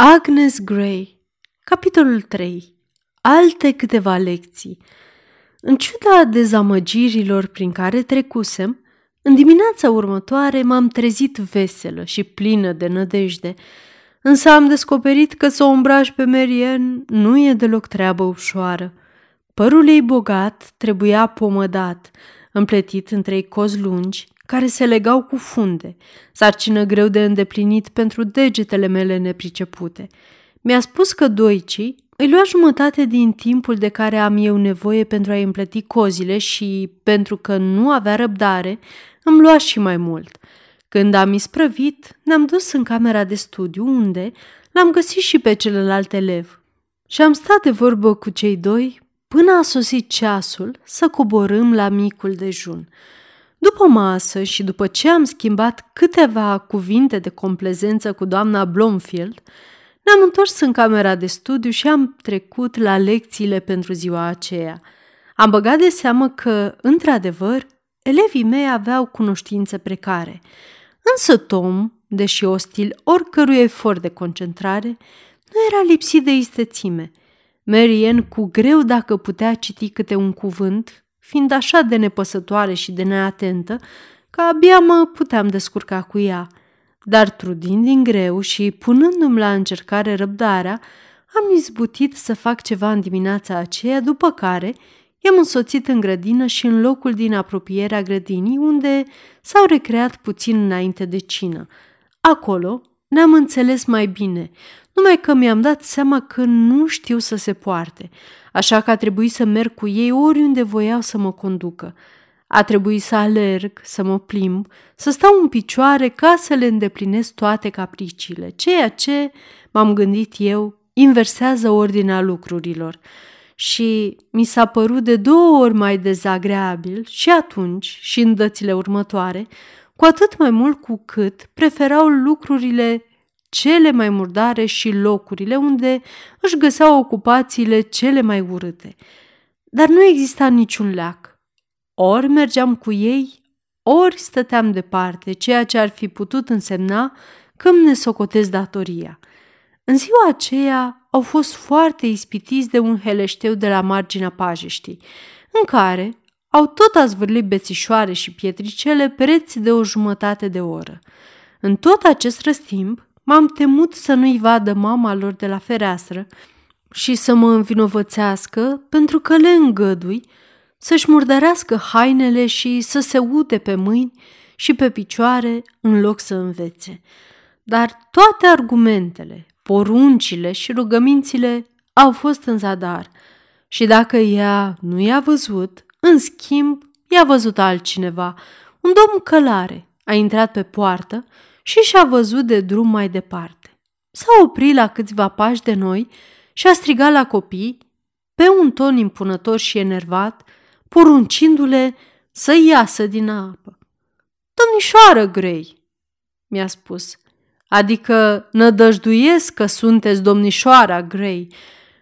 Agnes Gray Capitolul 3 Alte câteva lecții. În ciuda dezamăgirilor prin care trecusem, în dimineața următoare m-am trezit veselă și plină de nădejde, însă am descoperit că să o îmbraci pe Merien nu e deloc treabă ușoară. Părul ei bogat trebuia pomădat, împletit în trei cozi lungi, care se legau cu funde, sarcină greu de îndeplinit pentru degetele mele nepricepute. Mi-a spus că doicii îi lua jumătate din timpul de care am eu nevoie pentru a-i împleti cozile și, pentru că nu avea răbdare, îmi lua și mai mult. Când am isprăvit, ne-am dus în camera de studiu, unde l-am găsit și pe celălalt elev. Și am stat de vorbă cu cei doi până a sosit ceasul să coborâm la micul dejun. După masă și după ce am schimbat câteva cuvinte de complezență cu doamna Blomfield, ne-am întors în camera de studiu și am trecut la lecțiile pentru ziua aceea. Am băgat de seamă că, într-adevăr, elevii mei aveau cunoștințe precare. Însă Tom, deși ostil oricărui efort de concentrare, nu era lipsit de istețime. Marian cu greu dacă putea citi câte un cuvânt, fiind așa de nepăsătoare și de neatentă, că abia mă puteam descurca cu ea. Dar trudind din greu și punându-mi la încercare răbdarea, am izbutit să fac ceva în dimineața aceea, după care i-am însoțit în grădină și în locul din apropierea grădinii, unde s-au recreat puțin înainte de cină. Acolo ne-am înțeles mai bine, numai că mi-am dat seama că nu știu să se poarte, așa că a trebuit să merg cu ei oriunde voiau să mă conducă. A trebuit să alerg, să mă plimb, să stau în picioare ca să le îndeplinesc toate capriciile, ceea ce, m-am gândit eu, inversează ordinea lucrurilor. Și mi s-a părut de două ori mai dezagreabil și atunci și în dățile următoare, cu atât mai mult cu cât preferau lucrurile cele mai murdare și locurile unde își găseau ocupațiile cele mai urâte. Dar nu exista niciun leac. Ori mergeam cu ei, ori stăteam departe, ceea ce ar fi putut însemna că îmi nesocotez datoria. În ziua aceea au fost foarte ispitiți de un heleșteu de la marginea pajeștii, în care au tot azvârlit bețișoare și pietricele pereți de o jumătate de oră. În tot acest răstimp, M-am temut să nu-i vadă mama lor de la fereastră și să mă învinovățească pentru că le îngădui să-și murdărească hainele și să se ude pe mâini și pe picioare în loc să învețe. Dar toate argumentele, poruncile și rugămințile au fost în zadar și dacă ea nu i-a văzut, în schimb, i-a văzut altcineva. Un domn călare a intrat pe poartă și și-a văzut de drum mai departe. S-a oprit la câțiva pași de noi și a strigat la copii, pe un ton impunător și enervat, poruncindu-le să iasă din apă. Domnișoară Grei, mi-a spus, adică nădăjduiesc că sunteți domnișoara Grei.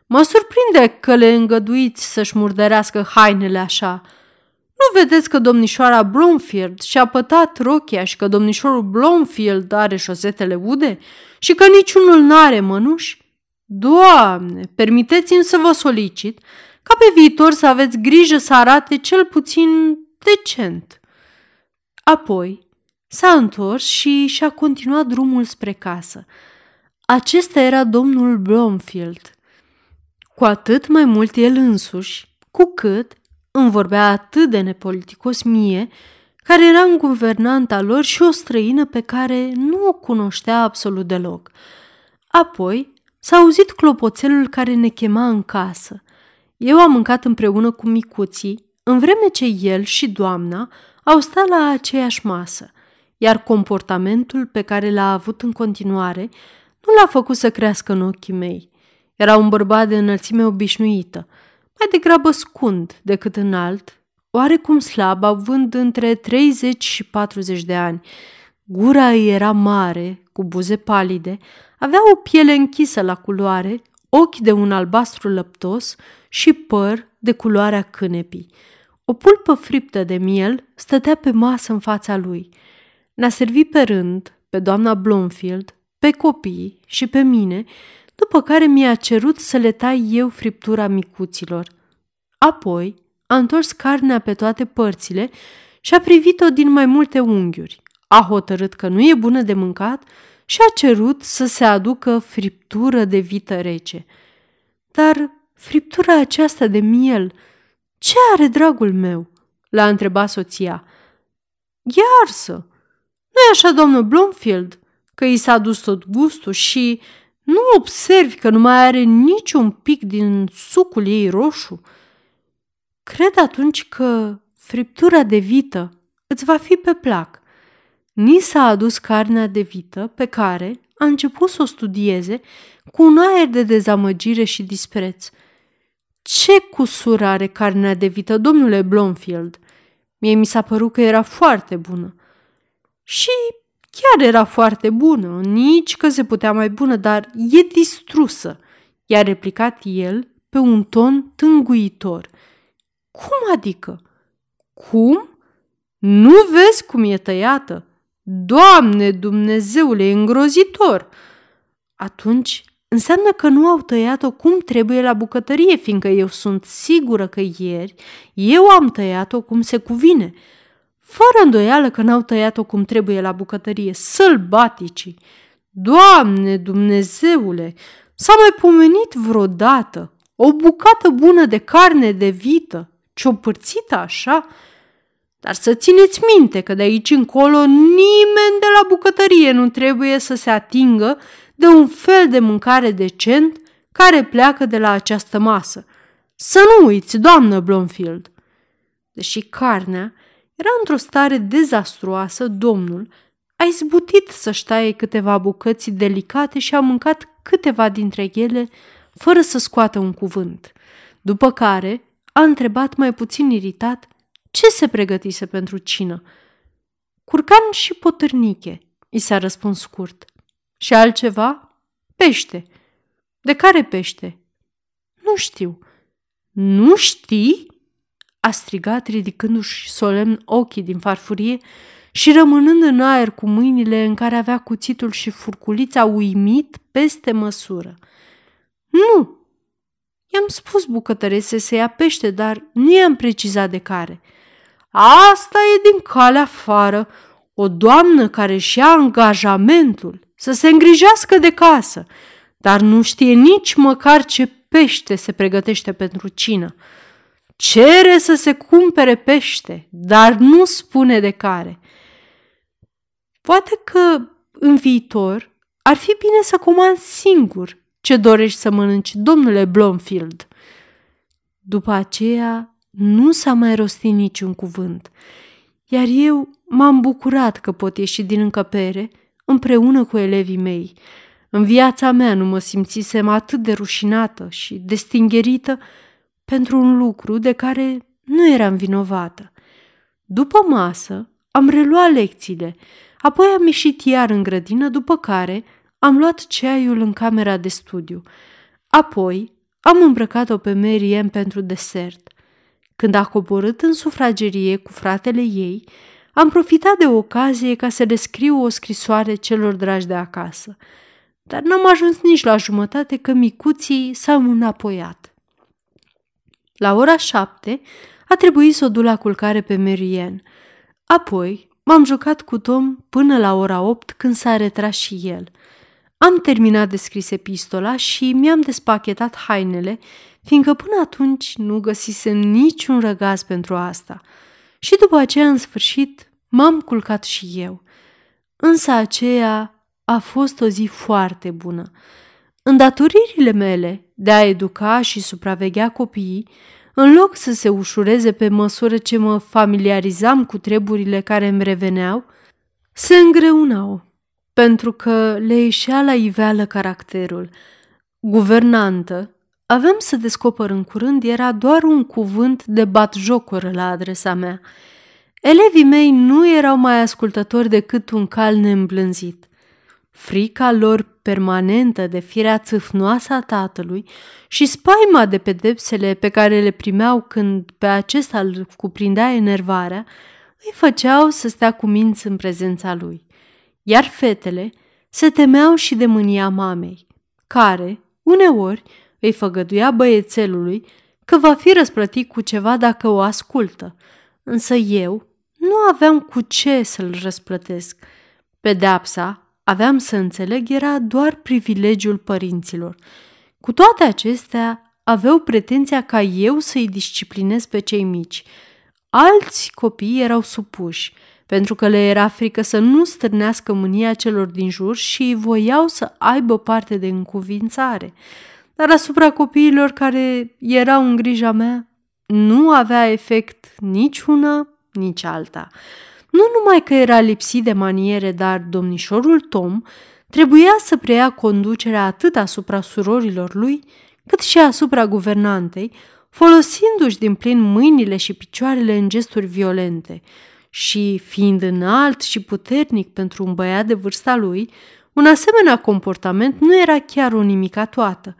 Mă surprinde că le îngăduiți să-și murdărească hainele așa – nu vedeți că domnișoara Bloomfield și-a pătat rochia și că domnișorul Bloomfield are șosetele ude și că niciunul n-are mănuși? Doamne, permiteți-mi să vă solicit ca pe viitor să aveți grijă să arate cel puțin decent. Apoi s-a întors și și-a continuat drumul spre casă. Acesta era domnul Bloomfield. Cu atât mai mult el însuși, cu cât îmi vorbea atât de nepoliticos mie, care era în guvernanta lor și o străină pe care nu o cunoștea absolut deloc. Apoi s-a auzit clopoțelul care ne chema în casă. Eu am mâncat împreună cu micuții, în vreme ce el și doamna au stat la aceeași masă, iar comportamentul pe care l-a avut în continuare nu l-a făcut să crească în ochii mei. Era un bărbat de înălțime obișnuită – mai degrabă scund decât înalt, oarecum slab, având între 30 și 40 de ani. Gura ei era mare, cu buze palide, avea o piele închisă la culoare, ochi de un albastru lăptos și păr de culoarea cânepii. O pulpă friptă de miel stătea pe masă în fața lui. Ne-a servit pe rând, pe doamna Blomfield, pe copii și pe mine, după care mi-a cerut să le tai eu friptura micuților. Apoi a întors carnea pe toate părțile și a privit-o din mai multe unghiuri. A hotărât că nu e bună de mâncat și a cerut să se aducă friptură de vită rece. Dar friptura aceasta de miel, ce are dragul meu? L-a întrebat soția. E arsă. nu e așa, domnul Blomfield, că i s-a dus tot gustul și nu observi că nu mai are niciun pic din sucul ei roșu? Cred atunci că friptura de vită îți va fi pe plac. Ni s-a adus carnea de vită pe care a început să o studieze cu un aer de dezamăgire și dispreț. Ce cusur are carnea de vită, domnule Blomfield? Mie mi s-a părut că era foarte bună. Și chiar era foarte bună, nici că se putea mai bună, dar e distrusă, i-a replicat el pe un ton tânguitor. Cum adică? Cum? Nu vezi cum e tăiată? Doamne, Dumnezeule, e îngrozitor! Atunci înseamnă că nu au tăiat-o cum trebuie la bucătărie, fiindcă eu sunt sigură că ieri eu am tăiat-o cum se cuvine. Fără îndoială că n-au tăiat-o cum trebuie la bucătărie, sălbaticii. Doamne, Dumnezeule, s-a mai pomenit vreodată o bucată bună de carne de vită, ciopărțită așa? Dar să țineți minte că de aici încolo nimeni de la bucătărie nu trebuie să se atingă de un fel de mâncare decent care pleacă de la această masă. Să nu uiți, doamnă Blomfield! Deși carnea era într-o stare dezastruoasă, domnul a izbutit să-și ștaie câteva bucăți delicate și a mâncat câteva dintre ele fără să scoată un cuvânt. După care a întrebat mai puțin iritat ce se pregătise pentru cină. Curcan și potârniche, i s-a răspuns scurt. Și altceva? Pește. De care pește? Nu știu. Nu știi? A strigat ridicându-și solemn ochii din farfurie și rămânând în aer cu mâinile în care avea cuțitul și furculița uimit peste măsură. Nu! I-am spus bucătărese să ia pește, dar nu i-am precizat de care. Asta e din calea afară, o doamnă care își ia angajamentul să se îngrijească de casă, dar nu știe nici măcar ce pește se pregătește pentru cină. Cere să se cumpere pește, dar nu spune de care. Poate că în viitor ar fi bine să comand singur ce dorești să mănânci, domnule Blomfield. După aceea nu s-a mai rostit niciun cuvânt, iar eu m-am bucurat că pot ieși din încăpere împreună cu elevii mei. În viața mea nu mă simțisem atât de rușinată și destingherită pentru un lucru de care nu eram vinovată. După masă am reluat lecțiile, apoi am ieșit iar în grădină, după care am luat ceaiul în camera de studiu. Apoi am îmbrăcat-o pe Mary pentru desert. Când a coborât în sufragerie cu fratele ei, am profitat de ocazie ca să descriu o scrisoare celor dragi de acasă, dar n-am ajuns nici la jumătate că micuții s-au înapoiat. La ora șapte a trebuit să o duc la culcare pe Marianne. Apoi m-am jucat cu Tom până la ora opt când s-a retras și el. Am terminat de scris epistola și mi-am despachetat hainele, fiindcă până atunci nu găsisem niciun răgaz pentru asta. Și după aceea, în sfârșit, m-am culcat și eu. Însă aceea a fost o zi foarte bună. Îndatoririle mele de a educa și supraveghea copiii, în loc să se ușureze pe măsură ce mă familiarizam cu treburile care îmi reveneau, se îngreunau, pentru că le ieșea la iveală caracterul. Guvernantă, aveam să descoper în curând, era doar un cuvânt de batjocură la adresa mea. Elevii mei nu erau mai ascultători decât un cal neîmblânzit. Frica lor permanentă de firea țâfnoasă a tatălui și spaima de pedepsele pe care le primeau când pe acesta îl cuprindea enervarea, îi făceau să stea cu minți în prezența lui. Iar fetele se temeau și de mânia mamei, care, uneori, îi făgăduia băiețelului că va fi răsplătit cu ceva dacă o ascultă. Însă eu nu aveam cu ce să-l răsplătesc. Pedeapsa, aveam să înțeleg, era doar privilegiul părinților. Cu toate acestea, aveau pretenția ca eu să-i disciplinez pe cei mici. Alți copii erau supuși, pentru că le era frică să nu stârnească mânia celor din jur și voiau să aibă parte de încuvințare. Dar asupra copiilor care erau în grija mea, nu avea efect nici una, nici alta. Nu numai că era lipsit de maniere, dar domnișorul Tom trebuia să preia conducerea atât asupra surorilor lui, cât și asupra guvernantei, folosindu-și din plin mâinile și picioarele în gesturi violente și, fiind înalt și puternic pentru un băiat de vârsta lui, un asemenea comportament nu era chiar o nimica toată.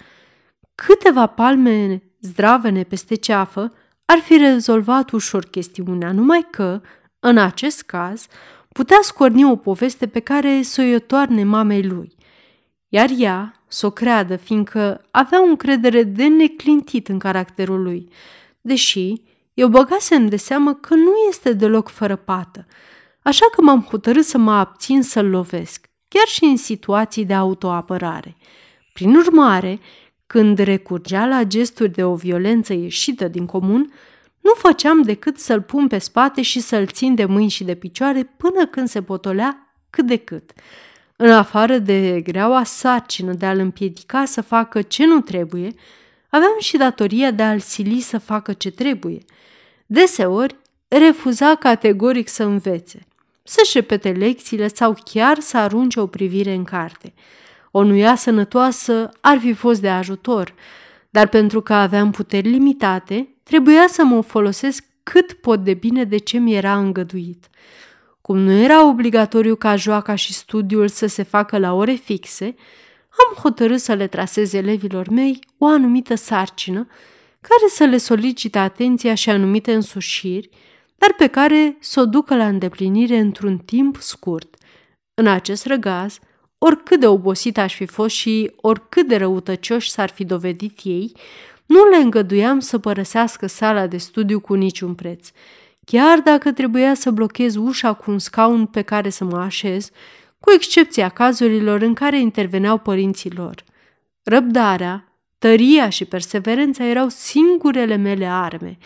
Câteva palme zdravene peste ceafă ar fi rezolvat ușor chestiunea, numai că, în acest caz, putea scorni o poveste pe care să o toarne mamei lui. Iar ea să o creadă, fiindcă avea o încredere de neclintit în caracterul lui, deși eu băgasem de seamă că nu este deloc fără pată, așa că m-am hotărât să mă abțin să-l lovesc, chiar și în situații de autoapărare. Prin urmare, când recurgea la gesturi de o violență ieșită din comun, nu făceam decât să-l pun pe spate și să-l țin de mâini și de picioare până când se potolea cât de cât. În afară de greaua sarcină de a-l împiedica să facă ce nu trebuie, aveam și datoria de a-l sili să facă ce trebuie. Deseori, refuza categoric să învețe, să-și repete lecțiile sau chiar să arunce o privire în carte. O nuia sănătoasă ar fi fost de ajutor, dar pentru că aveam puteri limitate, trebuia să mă folosesc cât pot de bine de ce mi era îngăduit. Cum nu era obligatoriu ca joaca și studiul să se facă la ore fixe, am hotărât să le trasez elevilor mei o anumită sarcină care să le solicite atenția și anumite însușiri, dar pe care să o ducă la îndeplinire într-un timp scurt. În acest răgaz, oricât de obosit aș fi fost și oricât de răutăcioși s-ar fi dovedit ei, nu le îngăduiam să părăsească sala de studiu cu niciun preț. Chiar dacă trebuia să blochez ușa cu un scaun pe care să mă așez, cu excepția cazurilor în care interveneau părinții lor. Răbdarea, tăria și perseverența erau singurele mele arme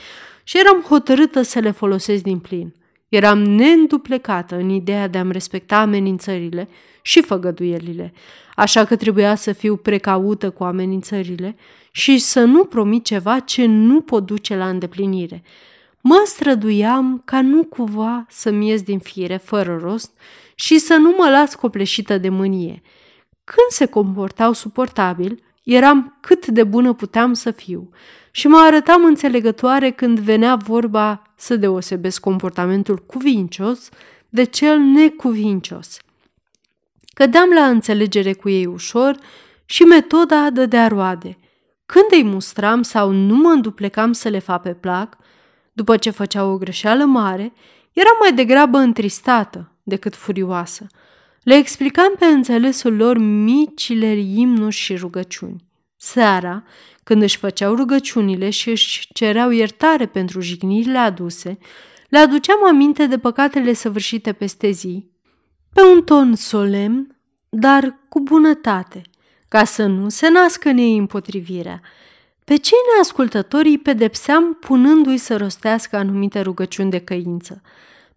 și eram hotărâtă să le folosesc din plin. Eram neînduplecată în ideea de a-mi respecta amenințările și făgăduielile, așa că trebuia să fiu precaută cu amenințările și să nu promit ceva ce nu pot duce la îndeplinire. Mă străduiam ca nu cumva să-mi ies din fire fără rost și să nu mă las copleșită de mânie. Când se comportau suportabil, eram cât de bună puteam să fiu și mă arătam înțelegătoare când venea vorba să deosebesc comportamentul cuvincios de cel necuvincios. Cădeam la înțelegere cu ei ușor și metoda dădea roade. Când îi mustram sau nu mă înduplecam să le fac pe plac, după ce făceau o greșeală mare, eram mai degrabă întristată decât furioasă. Le explicam pe înțelesul lor micile imnuri și rugăciuni. Seara, când își făceau rugăciunile și își cereau iertare pentru jignirile aduse, le aduceam aminte de păcatele săvârșite peste zi, pe un ton solemn, dar cu bunătate, ca să nu se nască în ei împotrivirea. Pe cei neascultători îi pedepseam punându-i să rostească anumite rugăciuni de căință.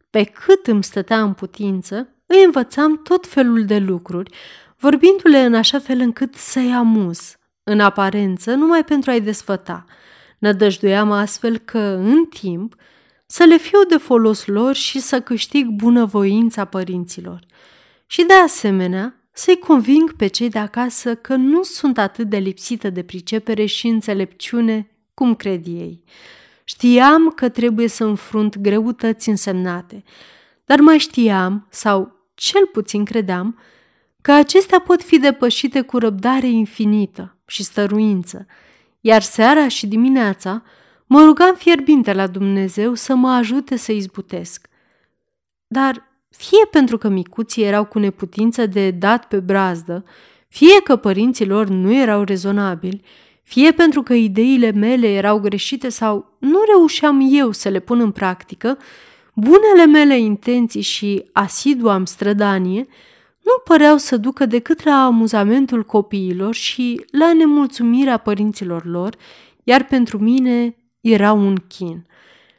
Pe cât îmi stătea în putință, îi învățam tot felul de lucruri, vorbindu-le în așa fel încât să-i amuz, în aparență numai pentru a-i desfăta. Nădăjduiam astfel că, în timp, să le fiu de folos lor și să câștig bunăvoința părinților. Și de asemenea, să-i conving pe cei de acasă că nu sunt atât de lipsită de pricepere și înțelepciune cum cred ei. Știam că trebuie să înfrunt greutăți însemnate, dar mai știam, sau cel puțin credeam, că acestea pot fi depășite cu răbdare infinită și stăruință, iar seara și dimineața mă rugam fierbinte la Dumnezeu să mă ajute să izbutesc. Dar fie pentru că micuții erau cu neputință de dat pe brazdă, fie că părinții lor nu erau rezonabili, fie pentru că ideile mele erau greșite sau nu reușeam eu să le pun în practică, bunele mele intenții și asiduam strădanie nu păreau să ducă decât la amuzamentul copiilor și la nemulțumirea părinților lor, iar pentru mine era un chin.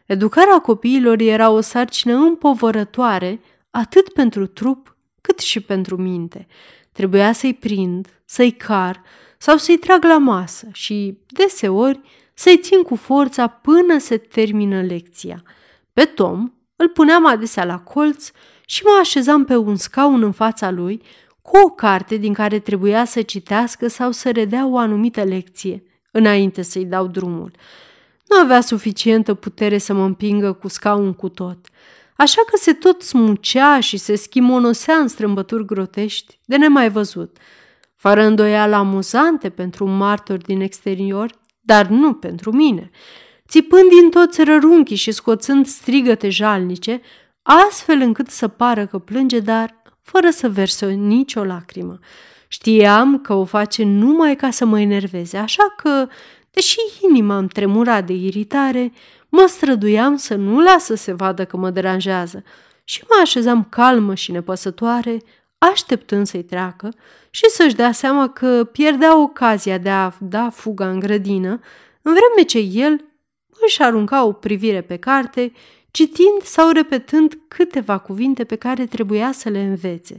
Educarea copiilor era o sarcină împovărătoare atât pentru trup cât și pentru minte. Trebuia să-i prind, să-i car sau să-i trag la masă și, deseori, să-i țin cu forța până se termină lecția. Pe Tom îl puneam adesea la colț și mă așezam pe un scaun în fața lui cu o carte din care trebuia să citească sau să redea o anumită lecție, înainte să-i dau drumul. Nu avea suficientă putere să mă împingă cu scaun cu tot, așa că se tot smucea și se schimonosea în strâmbături grotești de nemai văzut, fără îndoială amuzante pentru un martor din exterior, dar nu pentru mine, țipând din toți rărunchii și scoțând strigăte jalnice, astfel încât să pară că plânge, dar fără să verse nicio lacrimă. Știam că o face numai ca să mă enerveze, așa că, deși inima îmi tremura de iritare, mă străduiam să nu las să se vadă că mă deranjează și mă așezam calmă și nepăsătoare, așteptând să-i treacă și să-și dea seama că pierdea ocazia de a da fuga în grădină, în vreme ce el își arunca o privire pe carte, citind sau repetând câteva cuvinte pe care trebuia să le învețe.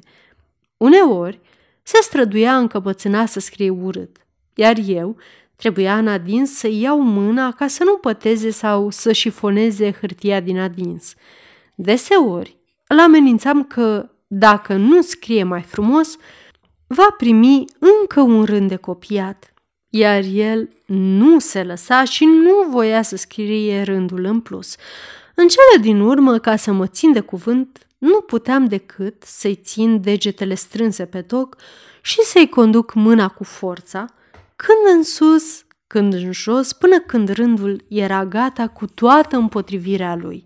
Uneori se străduia încăpățâna să scrie urât, iar eu trebuia în adins să iau mâna ca să nu păteze sau să șifoneze hârtia din adins. Deseori îl amenințam că, dacă nu scrie mai frumos, va primi încă un rând de copiat iar el nu se lăsa și nu voia să scrie rândul în plus. În cele din urmă, ca să mă țin de cuvânt, nu puteam decât să-i țin degetele strânse pe toc și să-i conduc mâna cu forța, când în sus, când în jos, până când rândul era gata cu toată împotrivirea lui.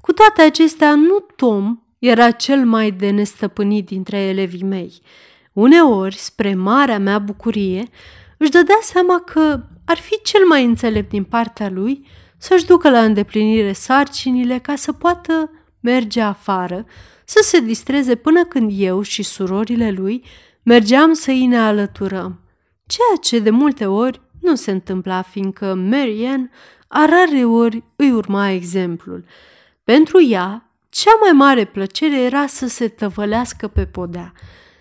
Cu toate acestea, nu Tom era cel mai de nestăpânit dintre elevii mei. Uneori, spre marea mea bucurie, își dădea seama că ar fi cel mai înțelept din partea lui să-și ducă la îndeplinire sarcinile ca să poată merge afară, să se distreze până când eu și surorile lui mergeam să îi ne alăturăm. Ceea ce de multe ori nu se întâmpla, fiindcă Marianne a rare ori îi urma exemplul. Pentru ea, cea mai mare plăcere era să se tăvălească pe podea.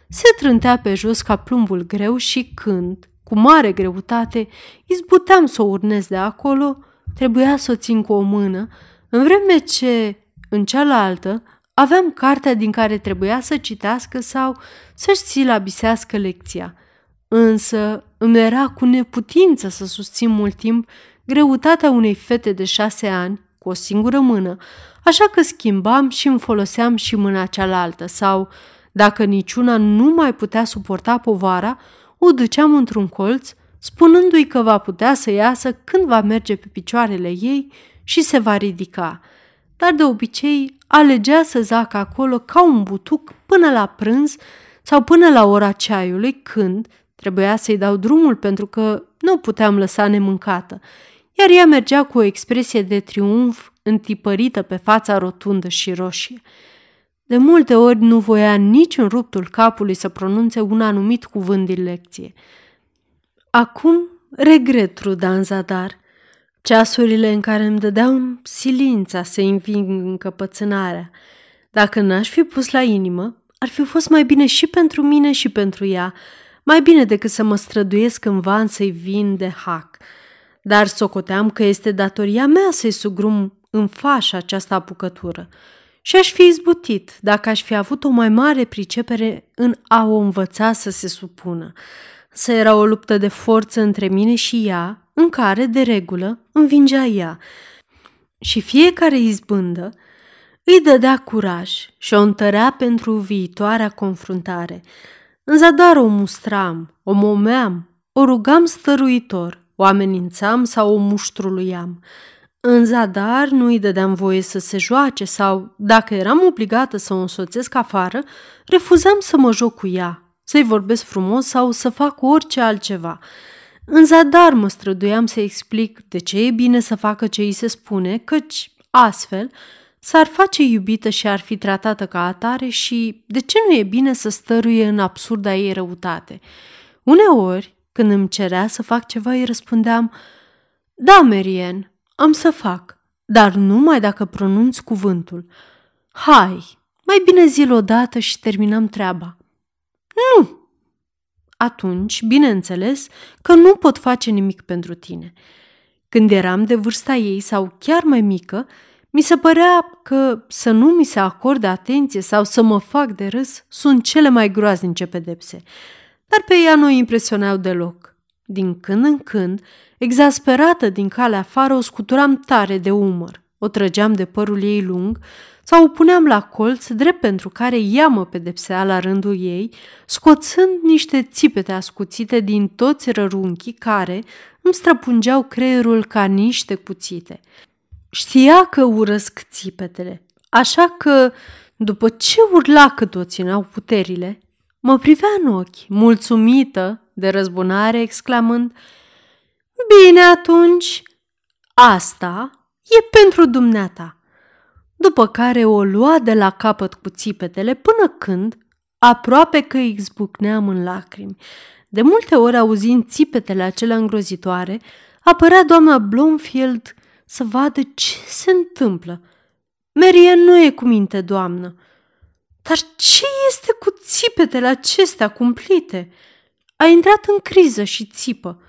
Se trântea pe jos ca plumbul greu și când, cu mare greutate, izbuteam să o urnez de acolo, trebuia să o țin cu o mână, în vreme ce, în cealaltă, aveam cartea din care trebuia să citească sau să-și silabisească lecția. Însă îmi era cu neputință să susțin mult timp greutatea unei fete de șase ani cu o singură mână, așa că schimbam și îmi foloseam și mâna cealaltă sau, dacă niciuna nu mai putea suporta povara, o duceam într-un colț, spunându-i că va putea să iasă când va merge pe picioarele ei și se va ridica. Dar de obicei alegea să zacă acolo ca un butuc până la prânz sau până la ora ceaiului, când trebuia să-i dau drumul pentru că nu puteam lăsa nemâncată, iar ea mergea cu o expresie de triumf întipărită pe fața rotundă și roșie. De multe ori nu voia nici în ruptul capului să pronunțe un anumit cuvânt din lecție. Acum regret truda în zadar. Ceasurile în care îmi dădeau silința să înving încăpățânarea. Dacă n-aș fi pus la inimă, ar fi fost mai bine și pentru mine și pentru ea, mai bine decât să mă străduiesc în van să-i vin de hac. Dar socoteam că este datoria mea să-i sugrum în fașa această apucătură – și aș fi izbutit dacă aș fi avut o mai mare pricepere în a o învăța să se supună. Să era o luptă de forță între mine și ea, în care, de regulă, învingea ea. Și fiecare izbândă îi dădea curaj și o întărea pentru viitoarea confruntare. În zadar o mustram, o momeam, o rugam stăruitor, o amenințam sau o muștruluiam. În zadar nu îi dădeam voie să se joace sau, dacă eram obligată să o însoțesc afară, refuzam să mă joc cu ea, să-i vorbesc frumos sau să fac orice altceva. În zadar mă străduiam să explic de ce e bine să facă ce îi se spune, căci astfel s-ar face iubită și ar fi tratată ca atare și de ce nu e bine să stăruie în absurda ei răutate. Uneori, când îmi cerea să fac ceva, îi răspundeam, Da, Merien, am să fac, dar numai dacă pronunț cuvântul. Hai, mai bine zi odată și terminăm treaba. Nu! Atunci, bineînțeles, că nu pot face nimic pentru tine. Când eram de vârsta ei sau chiar mai mică, mi se părea că să nu mi se acorde atenție sau să mă fac de râs sunt cele mai groaznice pedepse. Dar pe ea nu o impresionau deloc. Din când în când, exasperată din calea afară, o scuturam tare de umăr, o trăgeam de părul ei lung sau o puneam la colț, drept pentru care ea mă pedepsea la rândul ei, scoțând niște țipete ascuțite din toți rărunchii care îmi străpungeau creierul ca niște cuțite. Știa că urăsc țipetele, așa că, după ce urla că toți țineau puterile, mă privea în ochi, mulțumită de răzbunare, exclamând Bine atunci, asta e pentru dumneata. După care o lua de la capăt cu țipetele până când, aproape că îi zbucneam în lacrimi. De multe ori, auzind țipetele acelea îngrozitoare, apărea doamna Blomfield să vadă ce se întâmplă. Merie nu e cu minte, doamnă. Dar ce este cu țipetele acestea cumplite? A intrat în criză și țipă.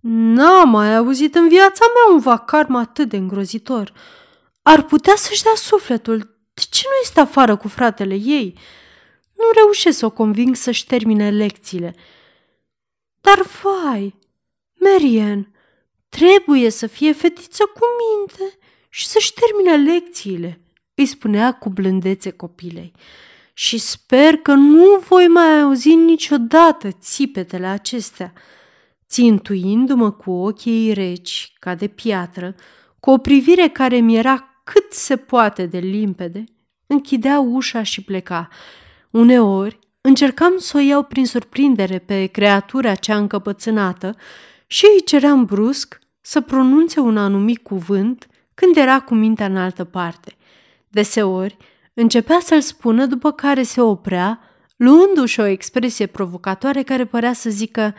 N-am mai auzit în viața mea un vacarm atât de îngrozitor. Ar putea să-și dea sufletul. De ce nu este afară cu fratele ei? Nu reușesc să o conving să-și termine lecțiile. Dar vai, Marian, trebuie să fie fetiță cu minte și să-și termine lecțiile, îi spunea cu blândețe copilei. Și sper că nu voi mai auzi niciodată țipetele acestea țintuindu-mă cu ochii reci, ca de piatră, cu o privire care mi era cât se poate de limpede, închidea ușa și pleca. Uneori încercam să o iau prin surprindere pe creatura cea încăpățânată și îi ceream brusc să pronunțe un anumit cuvânt când era cu mintea în altă parte. Deseori începea să-l spună, după care se oprea, luându-și o expresie provocatoare care părea să zică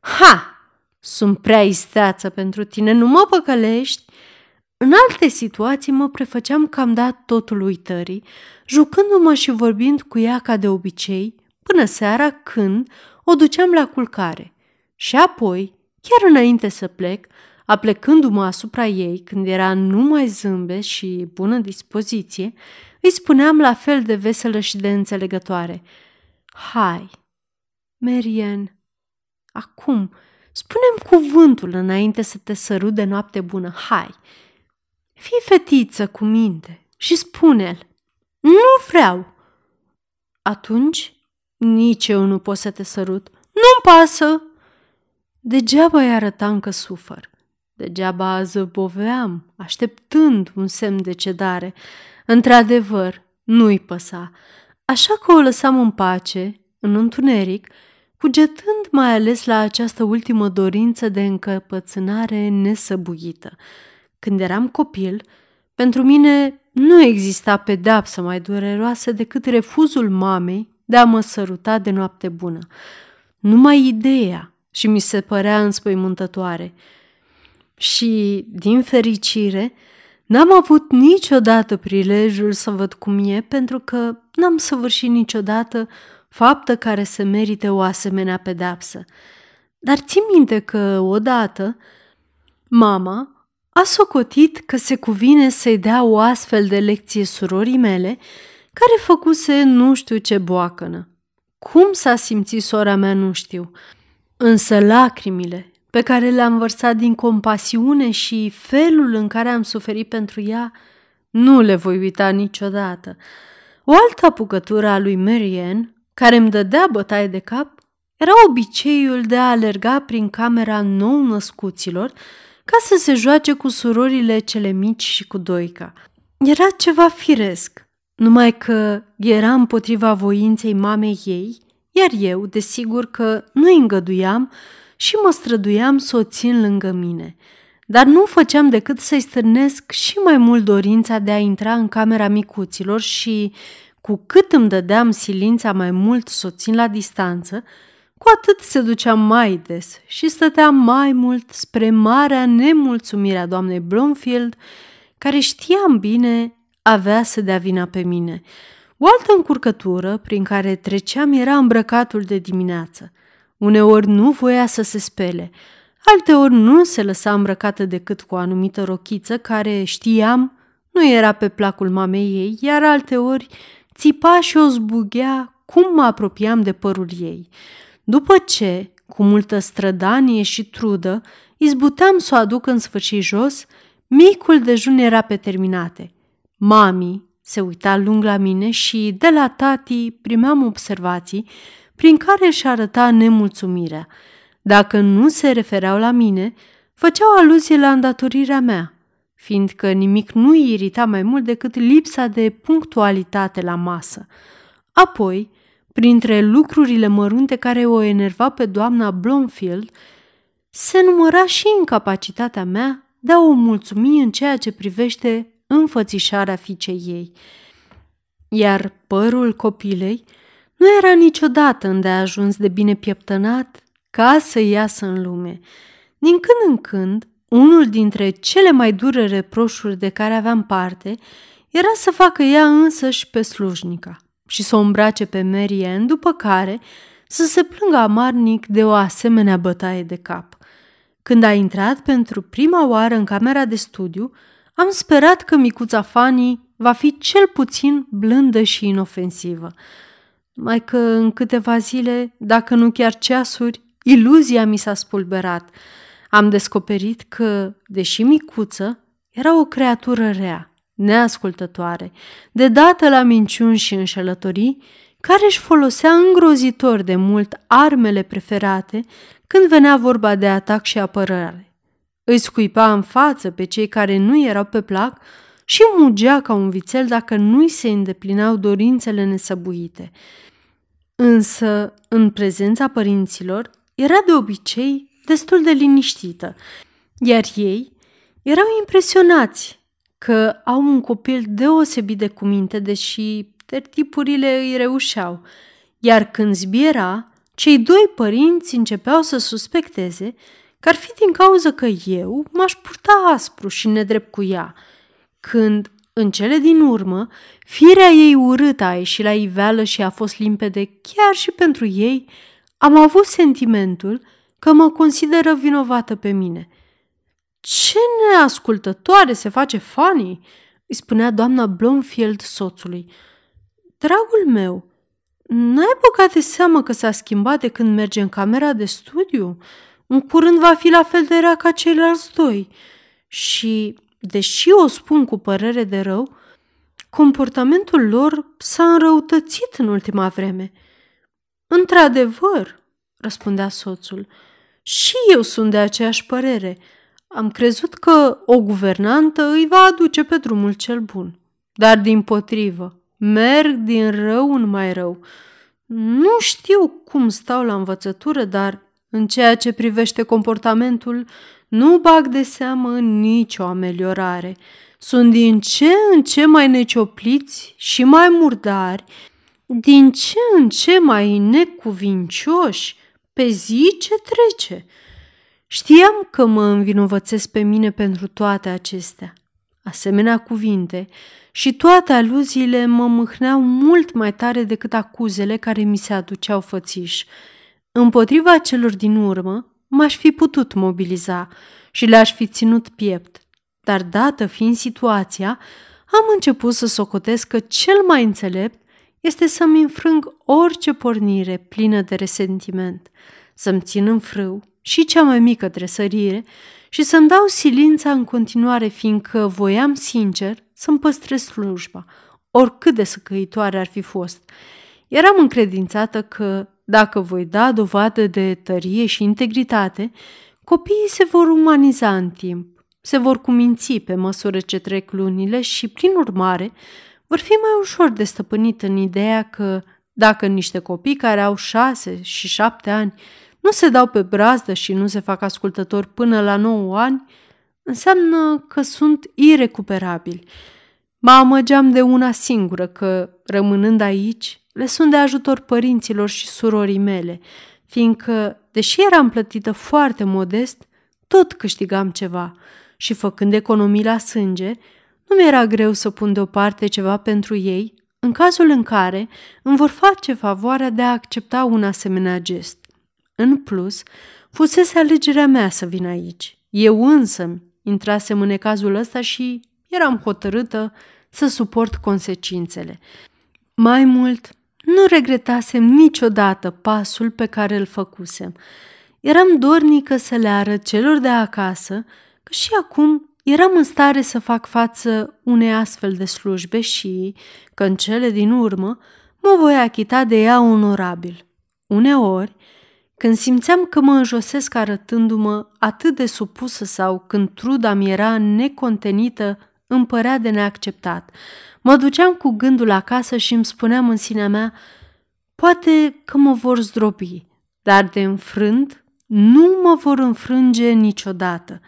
Ha! Sunt prea isteață pentru tine, nu mă păcălești!" În alte situații mă prefăceam că am dat totul uitării, jucându-mă și vorbind cu ea ca de obicei, până seara când o duceam la culcare. Și apoi, chiar înainte să plec, aplecându-mă asupra ei când era numai zâmbe și bună dispoziție, îi spuneam la fel de veselă și de înțelegătoare. Hai, Marian, acum, Spunem cuvântul înainte să te sărut de noapte bună. Hai, fii fetiță cu minte și spune-l. Nu vreau. Atunci nici eu nu pot să te sărut. Nu-mi pasă. Degeaba îi arătam că sufăr. Degeaba zăboveam, așteptând un semn de cedare. Într-adevăr, nu-i păsa. Așa că o lăsam în pace, în întuneric, cugetând mai ales la această ultimă dorință de încăpățânare nesăbuită. Când eram copil, pentru mine nu exista pedapsă mai dureroasă decât refuzul mamei de a mă săruta de noapte bună. Numai ideea și mi se părea înspăimântătoare. Și, din fericire, n-am avut niciodată prilejul să văd cum e, pentru că n-am săvârșit niciodată faptă care să merite o asemenea pedapsă. Dar țin minte că, odată, mama a socotit că se cuvine să-i dea o astfel de lecție surorii mele, care făcuse nu știu ce boacănă. Cum s-a simțit sora mea, nu știu. Însă lacrimile pe care le-am vărsat din compasiune și felul în care am suferit pentru ea, nu le voi uita niciodată. O altă apucătură a lui Marianne care îmi dădea bătaie de cap era obiceiul de a alerga prin camera nou născuților ca să se joace cu surorile cele mici și cu Doica. Era ceva firesc, numai că era împotriva voinței mamei ei, iar eu, desigur că nu îi îngăduiam și mă străduiam să o țin lângă mine. Dar nu făceam decât să-i stârnesc și mai mult dorința de a intra în camera micuților și, cu cât îmi dădeam silința mai mult să o țin la distanță, cu atât se ducea mai des și stătea mai mult spre marea nemulțumire a doamnei Blomfield, care știam bine avea să dea vina pe mine. O altă încurcătură prin care treceam era îmbrăcatul de dimineață. Uneori nu voia să se spele, alteori nu se lăsa îmbrăcată decât cu o anumită rochiță care, știam, nu era pe placul mamei ei, iar alteori țipa și o zbughea cum mă apropiam de părul ei. După ce, cu multă strădanie și trudă, izbuteam să o aduc în sfârșit jos, micul dejun era pe terminate. Mami se uita lung la mine și, de la tati, primeam observații prin care își arăta nemulțumirea. Dacă nu se refereau la mine, făceau aluzie la îndatorirea mea, fiindcă nimic nu îi irita mai mult decât lipsa de punctualitate la masă. Apoi, Printre lucrurile mărunte care o enerva pe doamna Blomfield, se număra și incapacitatea mea de a o mulțumi în ceea ce privește înfățișarea fiicei ei. Iar părul copilei nu era niciodată îndeajuns de bine pieptănat ca să iasă în lume. Din când în când, unul dintre cele mai dure reproșuri de care aveam parte era să facă ea însăși pe slujnica și să o îmbrace pe Mary Ann, după care să se plângă amarnic de o asemenea bătaie de cap. Când a intrat pentru prima oară în camera de studiu, am sperat că micuța Fanny va fi cel puțin blândă și inofensivă. Mai că în câteva zile, dacă nu chiar ceasuri, iluzia mi s-a spulberat. Am descoperit că, deși micuță, era o creatură rea neascultătoare, de dată la minciuni și înșelătorii, care își folosea îngrozitor de mult armele preferate când venea vorba de atac și apărare. Îi scuipa în față pe cei care nu erau pe plac și mugea ca un vițel dacă nu-i se îndeplineau dorințele nesăbuite. Însă, în prezența părinților, era de obicei destul de liniștită, iar ei erau impresionați că au un copil deosebit de cuminte, deși tertipurile îi reușeau, iar când zbiera, cei doi părinți începeau să suspecteze că ar fi din cauza că eu m-aș purta aspru și nedrept cu ea, când, în cele din urmă, firea ei urâtă a ieșit la iveală și a fost limpede chiar și pentru ei, am avut sentimentul că mă consideră vinovată pe mine – ce neascultătoare se face Fanny!" îi spunea doamna Blomfield soțului. Dragul meu, n-ai băgat de seamă că s-a schimbat de când merge în camera de studiu? În curând va fi la fel de rea ca ceilalți doi. Și, deși o spun cu părere de rău, comportamentul lor s-a înrăutățit în ultima vreme. Într-adevăr, răspundea soțul, și eu sunt de aceeași părere – am crezut că o guvernantă îi va aduce pe drumul cel bun. Dar din potrivă, merg din rău în mai rău. Nu știu cum stau la învățătură, dar în ceea ce privește comportamentul, nu bag de seamă în nicio ameliorare. Sunt din ce în ce mai neciopliți și mai murdari, din ce în ce mai necuvincioși pe zi ce trece – Știam că mă învinovățesc pe mine pentru toate acestea. Asemenea cuvinte și toate aluziile mă mâhneau mult mai tare decât acuzele care mi se aduceau fățiș. Împotriva celor din urmă, m-aș fi putut mobiliza și le-aș fi ținut piept, dar dată fiind situația, am început să socotesc că cel mai înțelept este să-mi înfrâng orice pornire plină de resentiment, să-mi țin în frâu și cea mai mică tresărire și să-mi dau silința în continuare, fiindcă voiam sincer să-mi păstrez slujba, oricât de săcăitoare ar fi fost. Eram încredințată că, dacă voi da dovadă de tărie și integritate, copiii se vor umaniza în timp, se vor cuminți pe măsură ce trec lunile și, prin urmare, vor fi mai ușor de stăpânit în ideea că dacă niște copii care au șase și șapte ani nu se dau pe brazdă și nu se fac ascultători până la 9 ani, înseamnă că sunt irecuperabili. Mă amăgeam de una singură că, rămânând aici, le sunt de ajutor părinților și surorii mele, fiindcă, deși eram plătită foarte modest, tot câștigam ceva și, făcând economii la sânge, nu mi-era greu să pun deoparte ceva pentru ei, în cazul în care îmi vor face favoarea de a accepta un asemenea gest. În plus, fusese alegerea mea să vin aici. Eu însă intrasem în cazul ăsta și eram hotărâtă să suport consecințele. Mai mult, nu regretasem niciodată pasul pe care îl făcusem. Eram dornică să le arăt celor de acasă că și acum eram în stare să fac față unei astfel de slujbe și că în cele din urmă mă voi achita de ea onorabil. Uneori, când simțeam că mă înjosesc arătându-mă atât de supusă sau când truda mi era necontenită, îmi părea de neacceptat. Mă duceam cu gândul acasă și îmi spuneam în sinea mea, poate că mă vor zdrobi, dar de înfrânt nu mă vor înfrânge niciodată.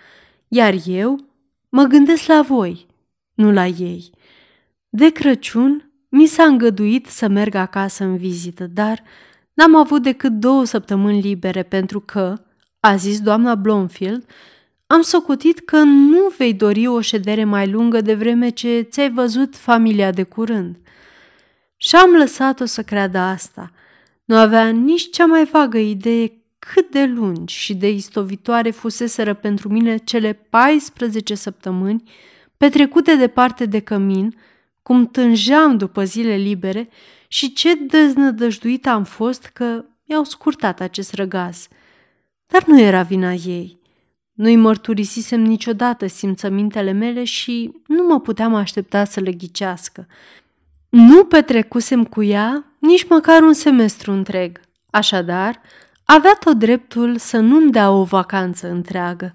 Iar eu mă gândesc la voi, nu la ei. De Crăciun mi s-a îngăduit să merg acasă în vizită, dar N-am avut decât două săptămâni libere pentru că, a zis doamna Blomfield, am socotit că nu vei dori o ședere mai lungă de vreme ce ți-ai văzut familia de curând. Și am lăsat-o să creadă asta. Nu avea nici cea mai vagă idee cât de lungi și de istovitoare fuseseră pentru mine cele 14 săptămâni petrecute departe de cămin, cum tânjeam după zile libere și ce deznădăjduit am fost că mi-au scurtat acest răgaz. Dar nu era vina ei. Nu-i mărturisisem niciodată simțămintele mele și nu mă puteam aștepta să le ghicească. Nu petrecusem cu ea nici măcar un semestru întreg. Așadar, avea tot dreptul să nu-mi dea o vacanță întreagă.